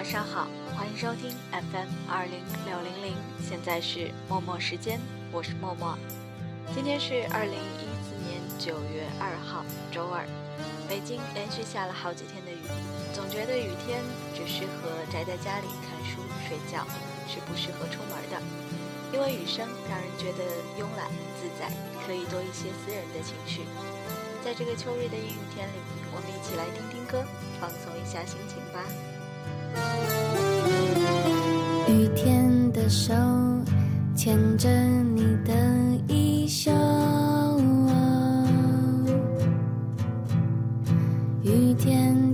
晚上好，欢迎收听 FM 二零六零零，现在是默默时间，我是默默。今天是二零一四年九月二号，周二。北京连续下了好几天的雨，总觉得雨天只适合宅在家里看书睡觉，是不适合出门的。因为雨声让人觉得慵懒自在，可以多一些私人的情绪。在这个秋日的阴雨天里，我们一起来听听歌，放松一下心情吧。雨天的手牵着你的衣袖。雨天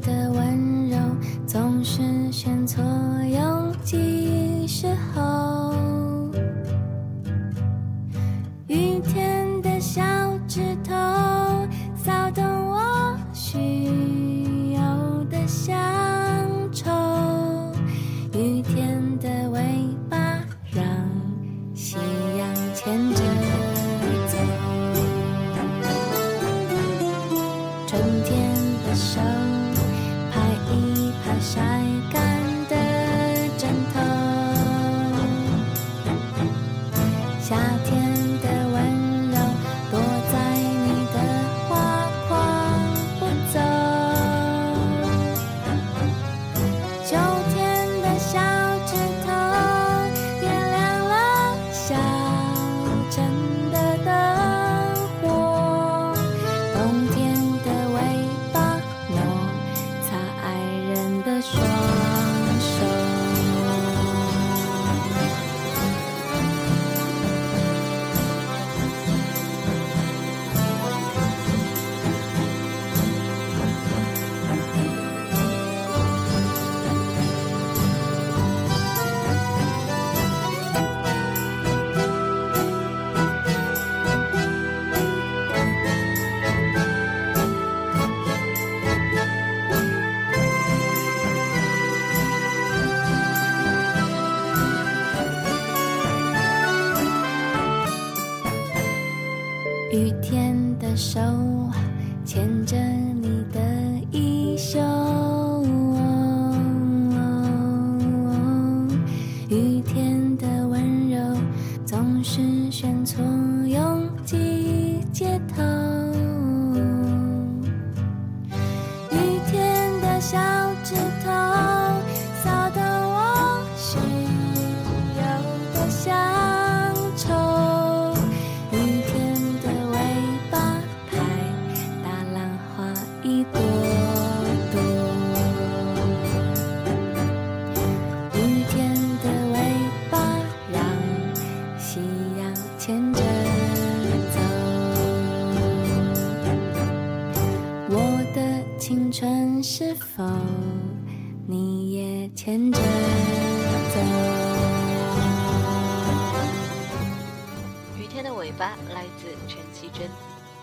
天的尾巴来自陈绮贞。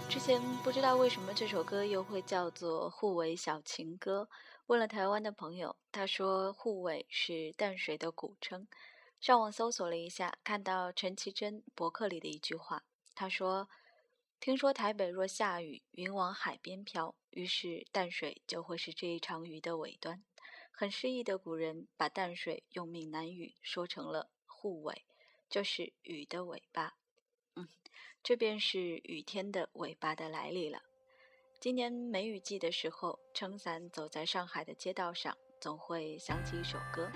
之前不知道为什么这首歌又会叫做《护卫小情歌》。问了台湾的朋友，他说“护卫”是淡水的古称。上网搜索了一下，看到陈绮贞博客里的一句话，他说：“听说台北若下雨，云往海边飘，于是淡水就会是这一场雨的尾端。”很诗意的古人把淡水用闽南语说成了“护尾”，就是雨的尾巴。这便是雨天的尾巴的来历了。今年梅雨季的时候，撑伞走在上海的街道上，总会想起一首歌。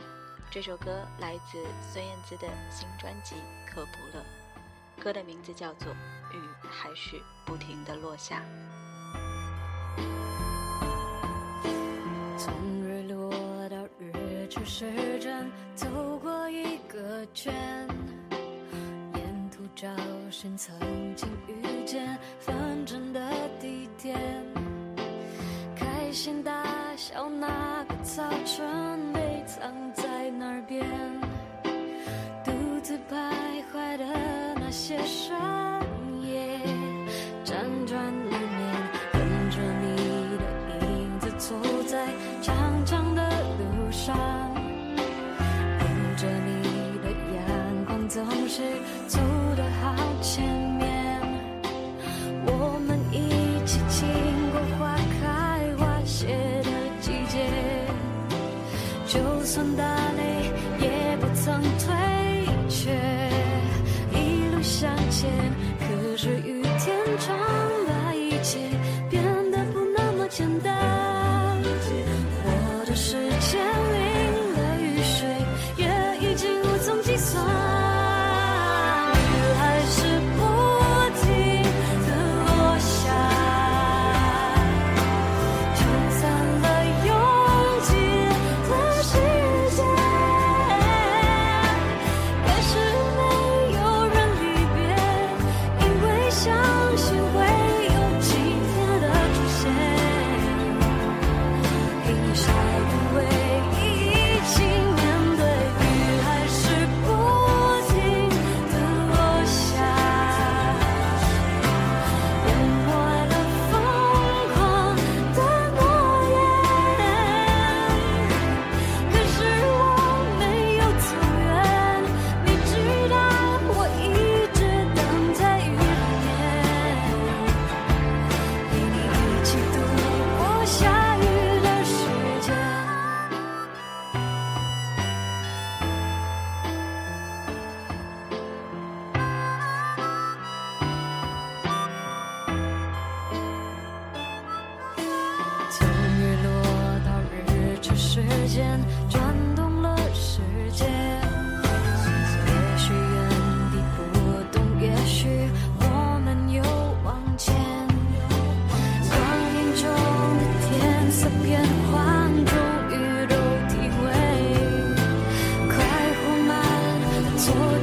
这首歌来自孙燕姿的新专辑《可不乐》，歌的名字叫做《雨还是不停的落下》。从日落到日出时针，走过一个圈。找寻曾经遇见纷争的地点，开心大笑那个早晨，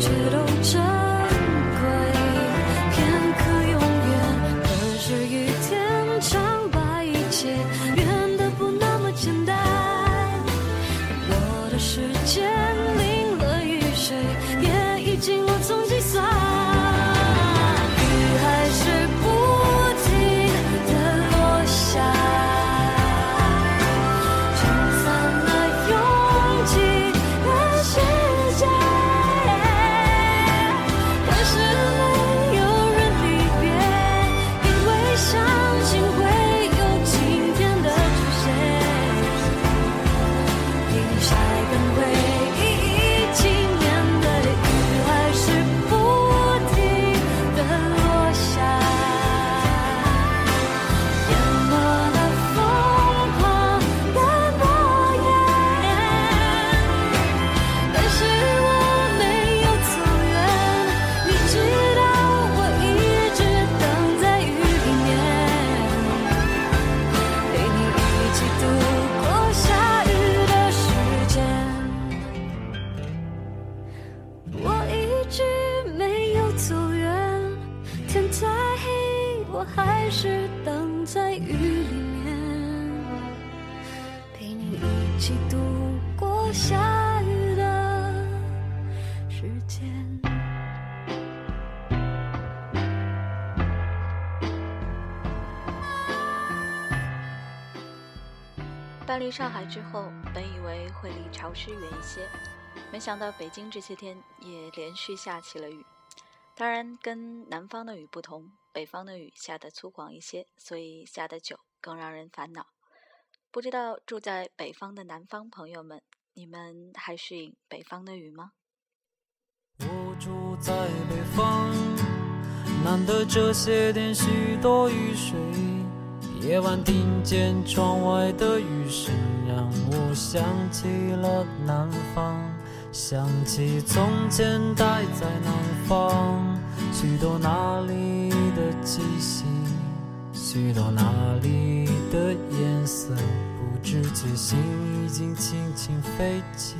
却都这。搬离上海之后，本以为会离潮湿远一些，没想到北京这些天也连续下起了雨。当然，跟南方的雨不同，北方的雨下得粗犷一些，所以下得久，更让人烦恼。不知道住在北方的南方朋友们，你们还适应北方的雨吗？我住在北方，难得这些天许多雨水。夜晚听见窗外的雨声，让我想起了南方，想起从前待在南方，许多那里的气息，许多那里的颜色，不知觉心已经轻轻飞起。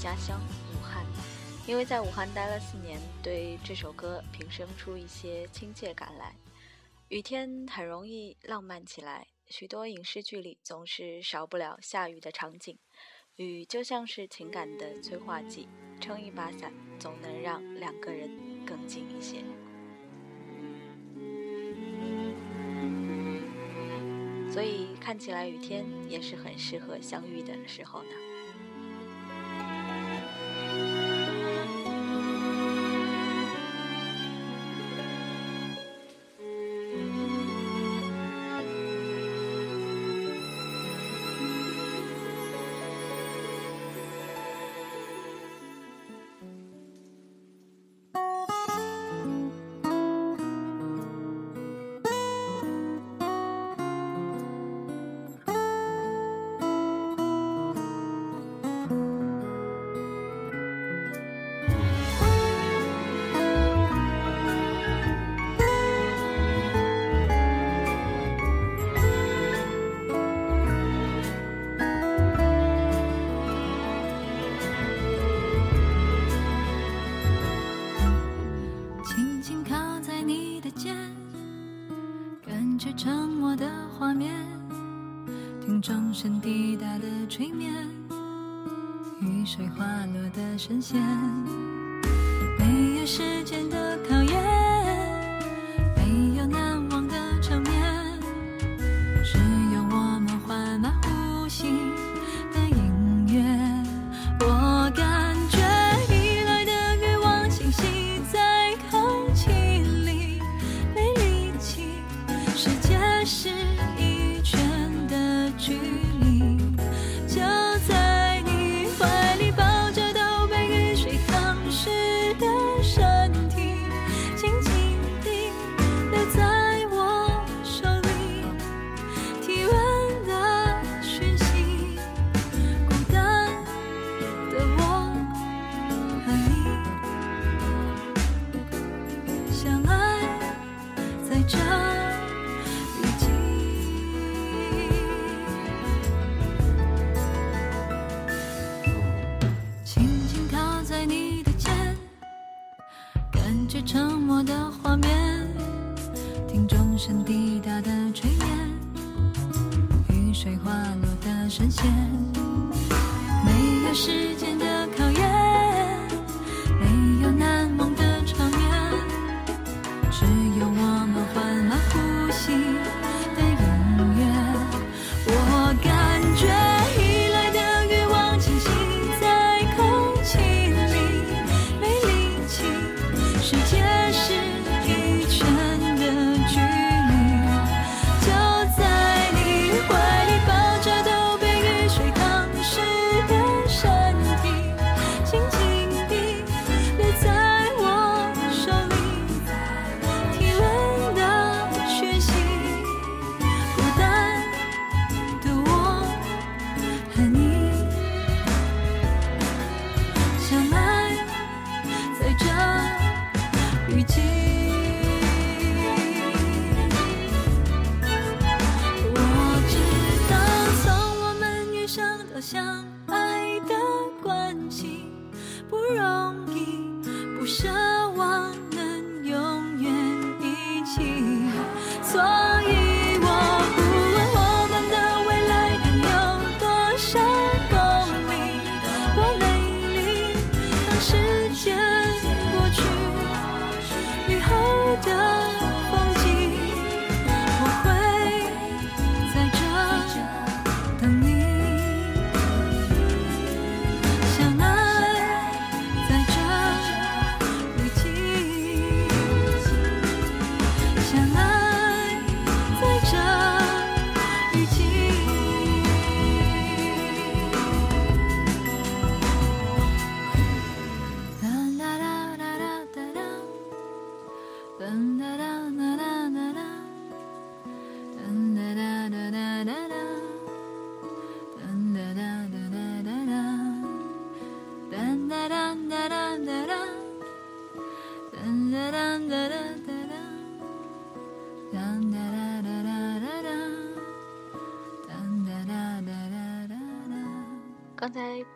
家乡武汉。因为在武汉待了四年对这首歌平生出一些亲切感来。雨天很容易浪漫起来许多影视剧里总是少不了下雨的场景雨就像是情感的催化剂撑一把伞总能让两个人更近一些。所以看起来雨天也是很适合相遇的时候呢。水花落的神仙。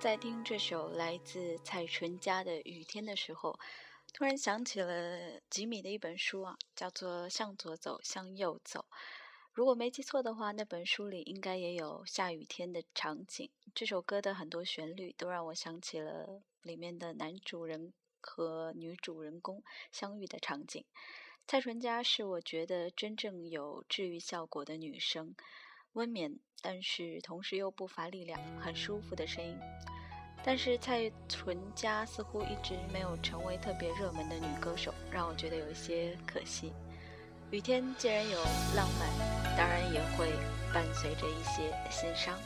在听这首来自蔡淳佳的《雨天》的时候，突然想起了吉米的一本书啊，叫做《向左走，向右走》。如果没记错的话，那本书里应该也有下雨天的场景。这首歌的很多旋律都让我想起了里面的男主人和女主人公相遇的场景。蔡淳佳是我觉得真正有治愈效果的女生，温绵，但是同时又不乏力量，很舒服的声音。但是蔡淳佳似乎一直没有成为特别热门的女歌手，让我觉得有一些可惜。雨天既然有浪漫，当然也会伴随着一些心伤。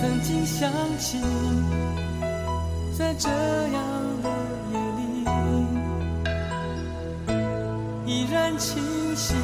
曾经想起，在这样的夜里，依然清晰，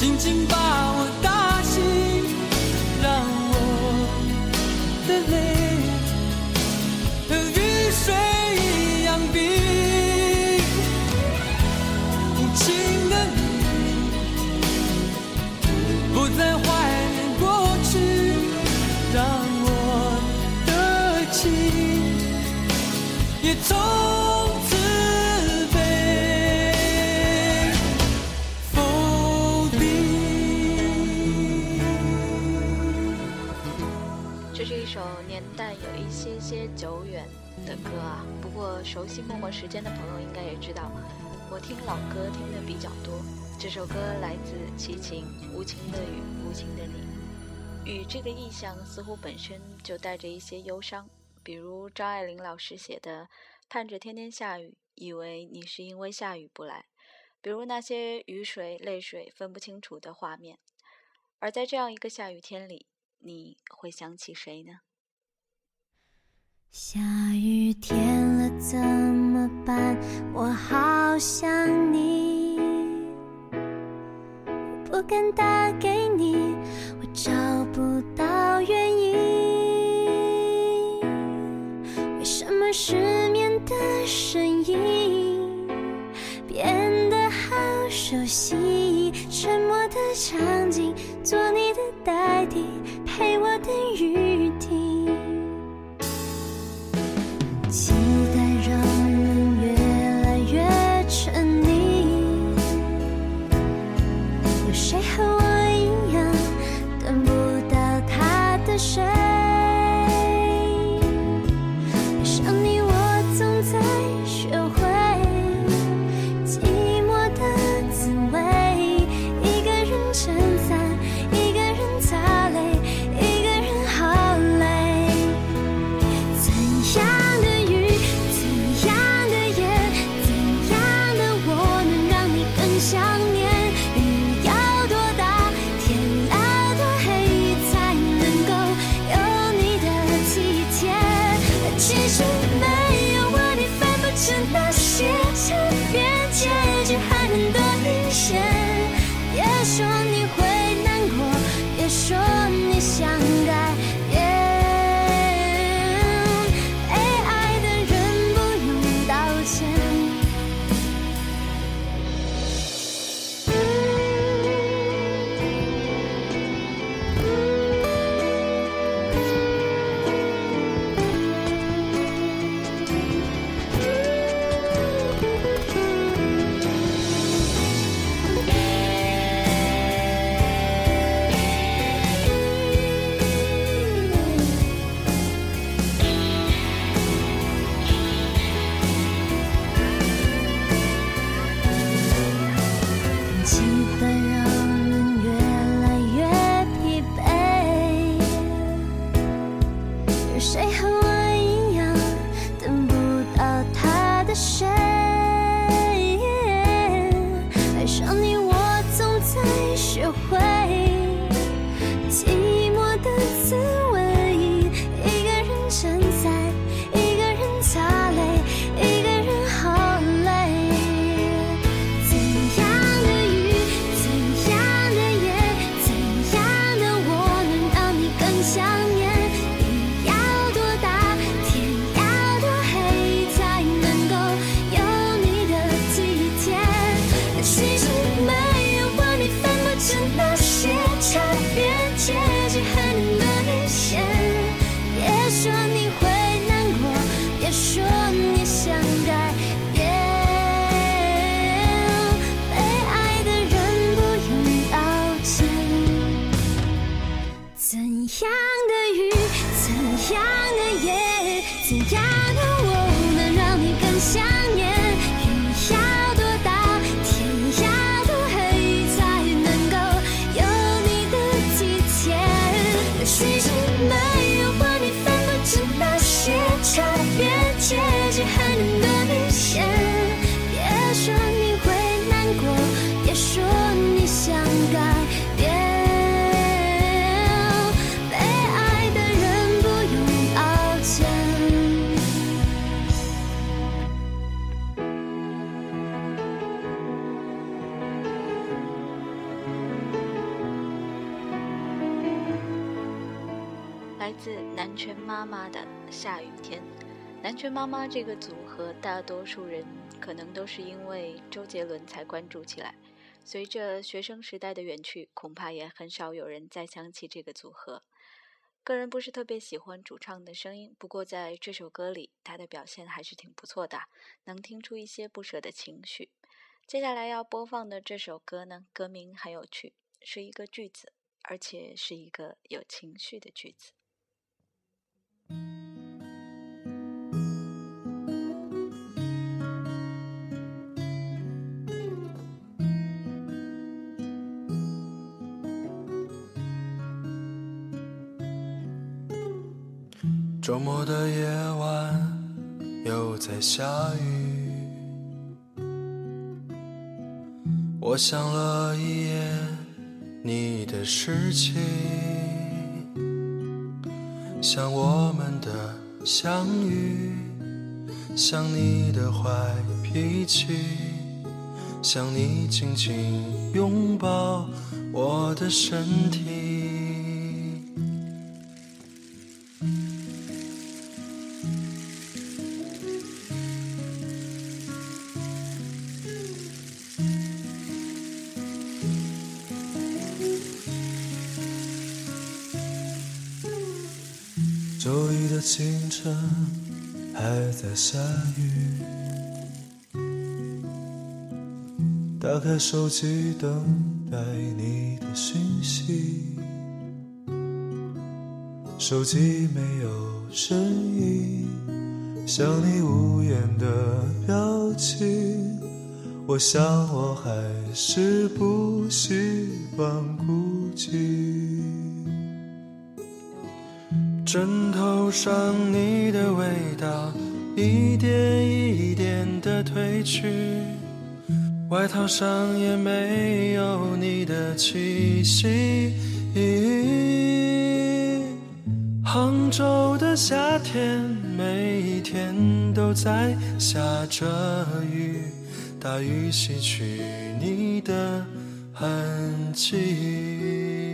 紧紧把些久远的歌啊，不过熟悉默默时间的朋友应该也知道，我听老歌听的比较多。这首歌来自齐秦，《无情的雨，无情的你》。雨这个意象似乎本身就带着一些忧伤，比如张爱玲老师写的“盼着天天下雨，以为你是因为下雨不来”，比如那些雨水、泪水分不清楚的画面。而在这样一个下雨天里，你会想起谁呢？下雨天了怎么办？我好想你。不敢打给你我找不到原因。为什么失眠的声音变得好熟悉？沉默的场景做你的代替陪我等雨停。下雨天。南拳妈妈这个组合大多数人可能都是因为周杰伦才关注起来。随着学生时代的远去恐怕也很少有人再想起这个组合。个人不是特别喜欢主唱的声音不过在这首歌里他的表现还是挺不错的能听出一些不舍的情绪。接下来要播放的这首歌呢歌名很有趣是一个句子而且是一个有情绪的句子。周末的夜晚又在下雨。我想了一夜你的事情像我们的相遇像你的坏脾气像你紧紧拥抱我的身体手机等待你的讯息，手机没有声音，像你无言的表情，我想我还是不习惯孤寂。枕头上你的味道一点一点的褪去，外套上也没有你的气息。杭州的夏天，每一天都在下着雨，大雨洗去你的痕迹。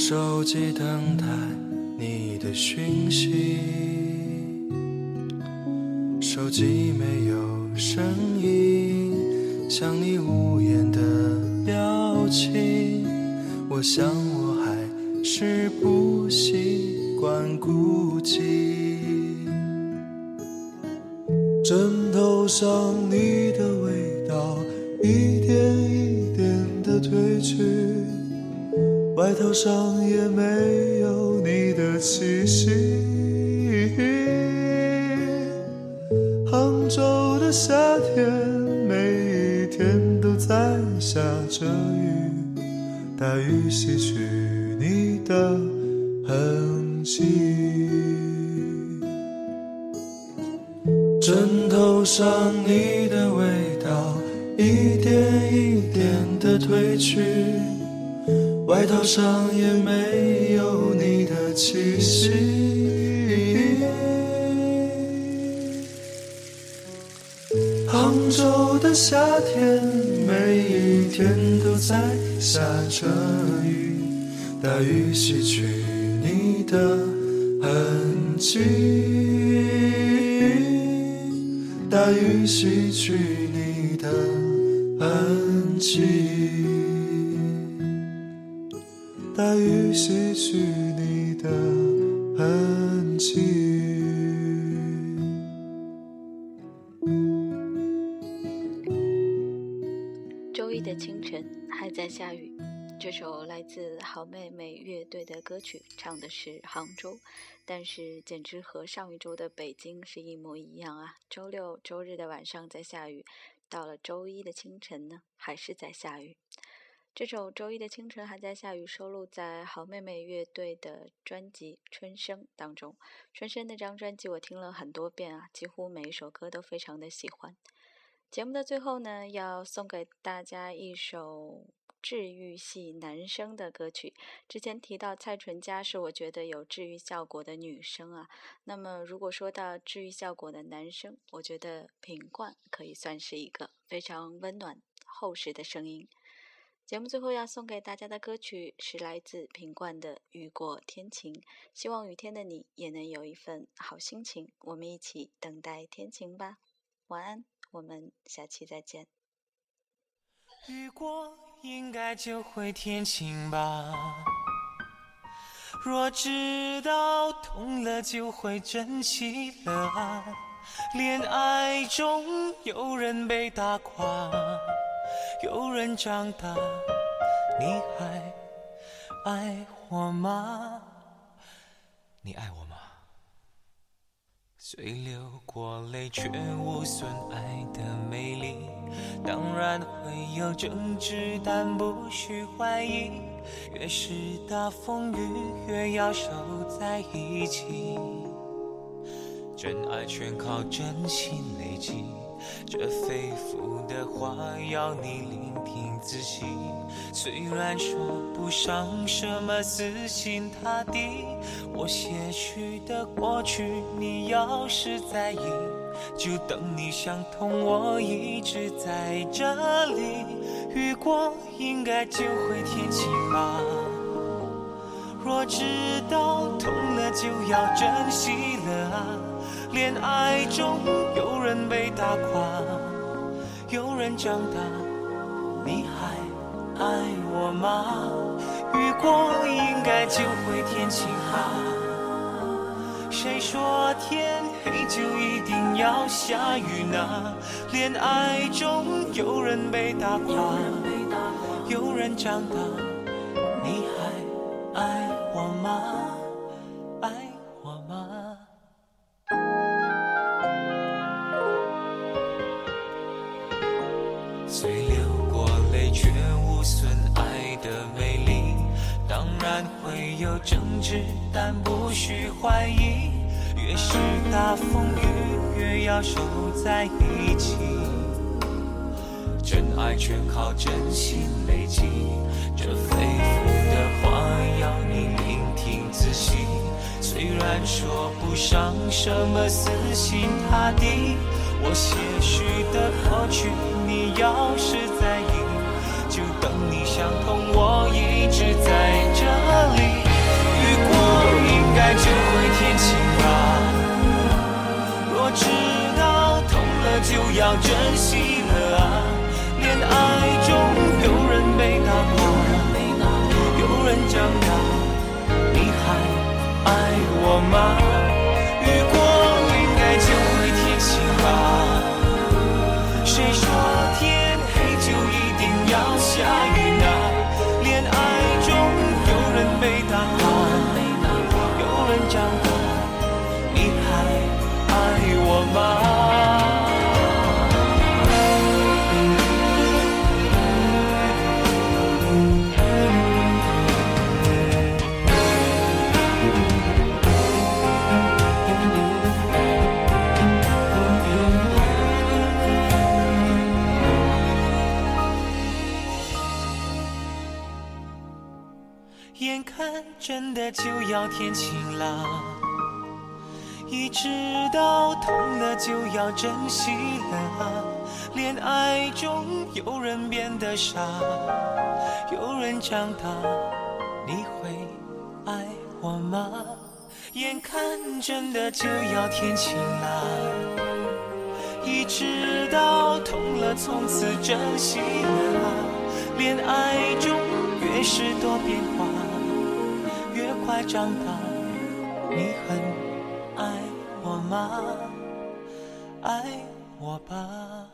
手机等待你的讯息，手机没有声音，像你无言的表情，我想我还是不习惯孤寂。枕头上你的味道一点一点的褪去，外套上也没有你的气息。杭州的夏天，每一天都在下着雨，大雨洗去你的痕迹。枕头上你的味道一点一点的褪去，外套上也没有你的气息。杭州的夏天，每一天都在下着雨，大雨洗去你的痕迹。大雨洗去你的痕迹，大雨洗去你的痕迹。周一的清晨还在下雨。这首来自好妹妹乐队的歌曲，唱的是杭州，但是简直和上一周的北京是一模一样啊！周六、周日的晚上在下雨，到了周一的清晨呢，还是在下雨。这首《周一的清晨还在下雨》收录在好妹妹乐队的专辑《春生》当中。春生那张专辑我听了很多遍啊，几乎每一首歌都非常的喜欢。节目的最后呢，要送给大家一首治愈系男生的歌曲。之前提到蔡淳佳是我觉得有治愈效果的女生啊，那么如果说到治愈效果的男生，我觉得品冠可以算是一个非常温暖厚实的声音。节目最后要送给大家的歌曲是来自品冠的《雨过天晴》，希望雨天的你也能有一份好心情。我们一起等待天晴吧，晚安。我们下期再见。雨过应该就会天晴吧。若知道痛了就会珍惜了。恋爱中有人被打垮，有人长大，你还爱我吗？你爱我吗？虽流过泪，却无损爱的美丽。当然会有争执，但不需怀疑。越是大风雨，越要守在一起。真爱全靠真心累积。这肺腑的话要你聆听仔细。虽然说不上什么死心塌地，我些许的过去，你要是在意，就等你想通，我一直在这里。雨过应该就会天晴吧。若知道痛了就要珍惜了啊！恋爱中有人被打垮，有人长大，你还爱我吗？雨过应该就会天晴吧。谁说天黑就一定要下雨呢？恋爱中有人被打垮，有人长大，你还爱有争执，但不需怀疑。越是大风雨，越要守在一起。真爱全靠真心累积，这肺腑的话要你聆听仔细。虽然说不上什么死心塌地，我些许的过去，你要是在意，就等你想通，我一直在这里。雨过应该就会天晴吧。若知道痛了就要珍惜了啊！恋爱中有人被打垮，有人长大，你还爱我吗？就要天晴了，一直到痛了就要珍惜了啊！恋爱中有人变得傻，有人长大，你会爱我吗？眼看真的就要天晴了，一直到痛了从此珍惜了啊！恋爱中越是多变。快长大，你很爱我吗？爱我吧。